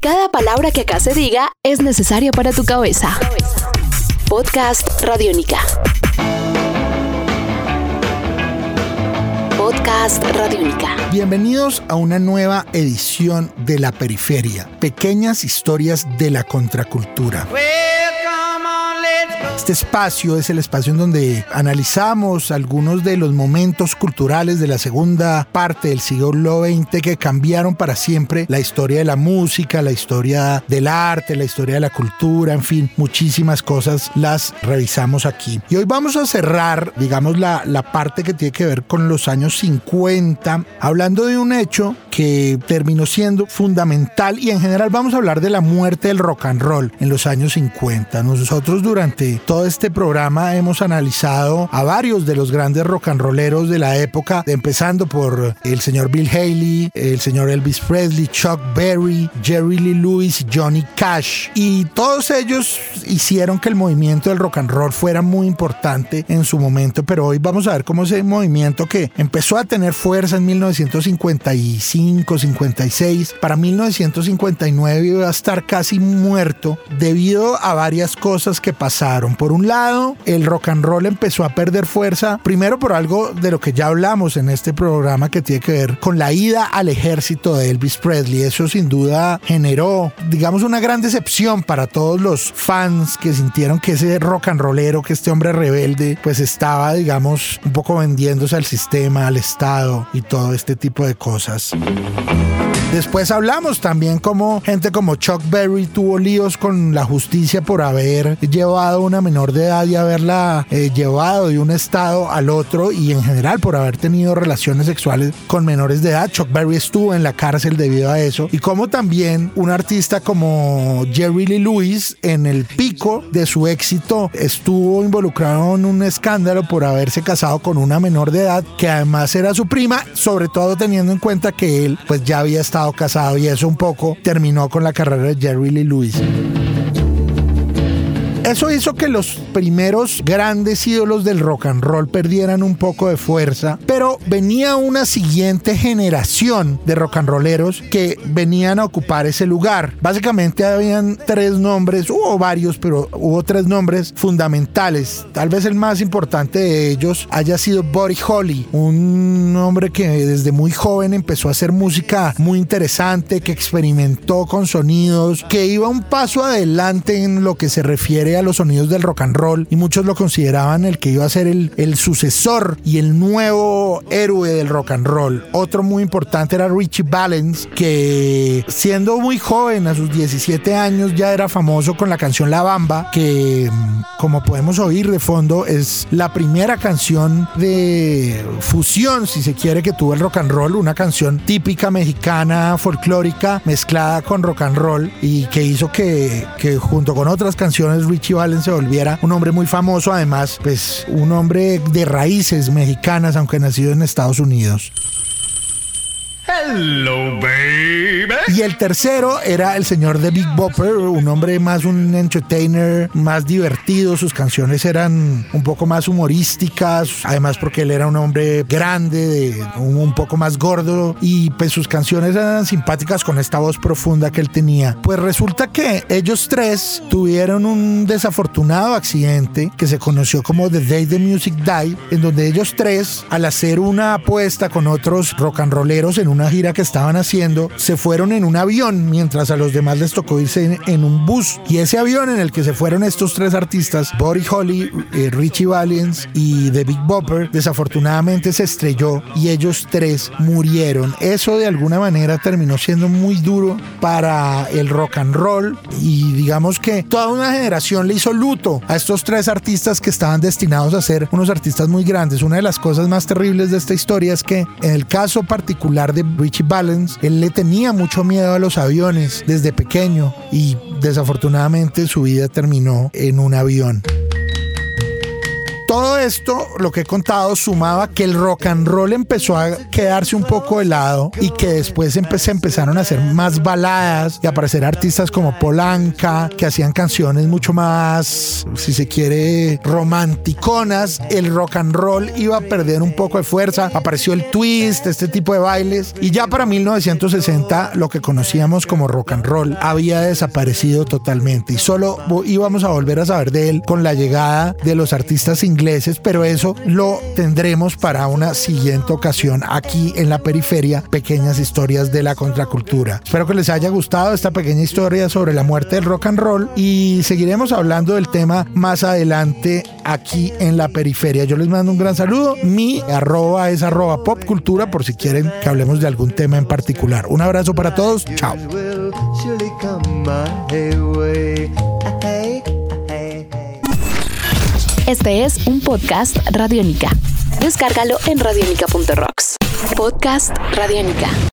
Cada palabra que acá se diga es necesaria para tu cabeza. Podcast Radiónica. Podcast Radiónica. Bienvenidos a una nueva edición de La Periferia, pequeñas historias de la contracultura. Este espacio es el espacio en donde analizamos algunos de los momentos culturales de la segunda parte del siglo XX que cambiaron para siempre la historia de la música, la historia del arte, la historia de la cultura, en fin, muchísimas cosas las revisamos aquí. Y hoy vamos a cerrar, digamos, la, la parte que tiene que ver con los años 50, hablando de un hecho que terminó siendo fundamental y en general vamos a hablar de la muerte del rock and roll en los años 50. Nosotros durante todo este programa hemos analizado a varios de los grandes rock and rolleros de la época, empezando por el señor Bill Haley, el señor Elvis Presley, Chuck Berry, Jerry Lee Lewis, Johnny Cash. Y todos ellos hicieron que el movimiento del rock and roll fuera muy importante en su momento, pero hoy vamos a ver cómo ese movimiento que empezó a tener fuerza en 1955, 56, para 1959 iba a estar casi muerto debido a varias cosas que pasaron. Por un lado, el rock and roll empezó a perder fuerza, primero por algo de lo que ya hablamos en este programa que tiene que ver con la ida al ejército de Elvis Presley. Eso sin duda generó, digamos, una gran decepción para todos los fans que sintieron que ese rock and rollero, que este hombre rebelde, pues estaba, digamos, un poco vendiéndose al sistema, al Estado y todo este tipo de cosas. Después hablamos también como gente como Chuck Berry tuvo líos con la justicia por haber llevado a una menor de edad y haberla eh, llevado de un estado al otro y en general por haber tenido relaciones sexuales con menores de edad. Chuck Berry estuvo en la cárcel debido a eso y como también un artista como Jerry Lee Lewis en el pico de su éxito estuvo involucrado en un escándalo por haberse casado con una menor de edad que además era su prima, sobre todo teniendo en cuenta que él pues ya había estado casado y eso un poco terminó con la carrera de Jerry Lee Lewis. Eso hizo que los primeros grandes ídolos del rock and roll perdieran un poco de fuerza, pero venía una siguiente generación de rock and rolleros que venían a ocupar ese lugar. Básicamente habían tres nombres, hubo varios, pero hubo tres nombres fundamentales. Tal vez el más importante de ellos haya sido Buddy Holly, un hombre que desde muy joven empezó a hacer música muy interesante, que experimentó con sonidos, que iba un paso adelante en lo que se refiere a los sonidos del rock and roll y muchos lo consideraban el que iba a ser el, el sucesor y el nuevo héroe del rock and roll. Otro muy importante era Richie Valens, que siendo muy joven, a sus 17 años, ya era famoso con la canción La Bamba, que como podemos oír de fondo es la primera canción de fusión, si se quiere, que tuvo el rock and roll, una canción típica mexicana, folclórica, mezclada con rock and roll y que hizo que, que junto con otras canciones Richie Valens se volviera un hombre muy famoso, además, pues un hombre de raíces mexicanas, aunque nacido en Estados Unidos. Hello, baby. Y el tercero era el señor de Big Bopper, un hombre más un entertainer, más divertido. Sus canciones eran un poco más humorísticas, además porque él era un hombre grande, de, un, poco más gordo, y pues sus canciones eran simpáticas con esta voz profunda que él tenía. Pues resulta que ellos tres tuvieron un desafortunado accidente que se conoció como The Day the Music Died, en donde ellos tres, al hacer una apuesta con otros rock and rolleros en una gira que estaban haciendo, se fueron en un avión mientras a los demás les tocó irse en, un bus. Y ese avión en el que se fueron estos tres artistas, Buddy Holly, eh, Richie Valens y The Big Bopper, desafortunadamente se estrelló y ellos tres murieron. Eso de alguna manera terminó siendo muy duro para el rock and roll y digamos que toda una generación le hizo luto a estos tres artistas que estaban destinados a ser unos artistas muy grandes. Una de las cosas más terribles de esta historia es que en el caso particular de Richie Valens, él le tenía mucho miedo a los aviones desde pequeño y desafortunadamente su vida terminó en un avión. Todo esto, lo que he contado, sumaba que el rock and roll empezó a quedarse un poco de lado y que después se empezaron a hacer más baladas y aparecer artistas como Polanca, que hacían canciones mucho más, si se quiere, romanticonas. El rock and roll iba a perder un poco de fuerza. Apareció el twist, este tipo de bailes. Y ya para 1960, lo que conocíamos como rock and roll había desaparecido totalmente. Y solo íbamos a volver a saber de él con la llegada de los artistas ingleses pero eso lo tendremos para una siguiente ocasión aquí en la periferia, pequeñas historias de la contracultura. Espero que les haya gustado esta pequeña historia sobre la muerte del rock and roll y seguiremos hablando del tema más adelante aquí en la periferia. Yo les mando un gran saludo. Mi arroba es arroba popcultura por si quieren que hablemos de algún tema en particular. Un abrazo para todos. Chao. Este es un podcast Radiónica. Descárgalo en radiónica.rocks. Podcast Radiónica.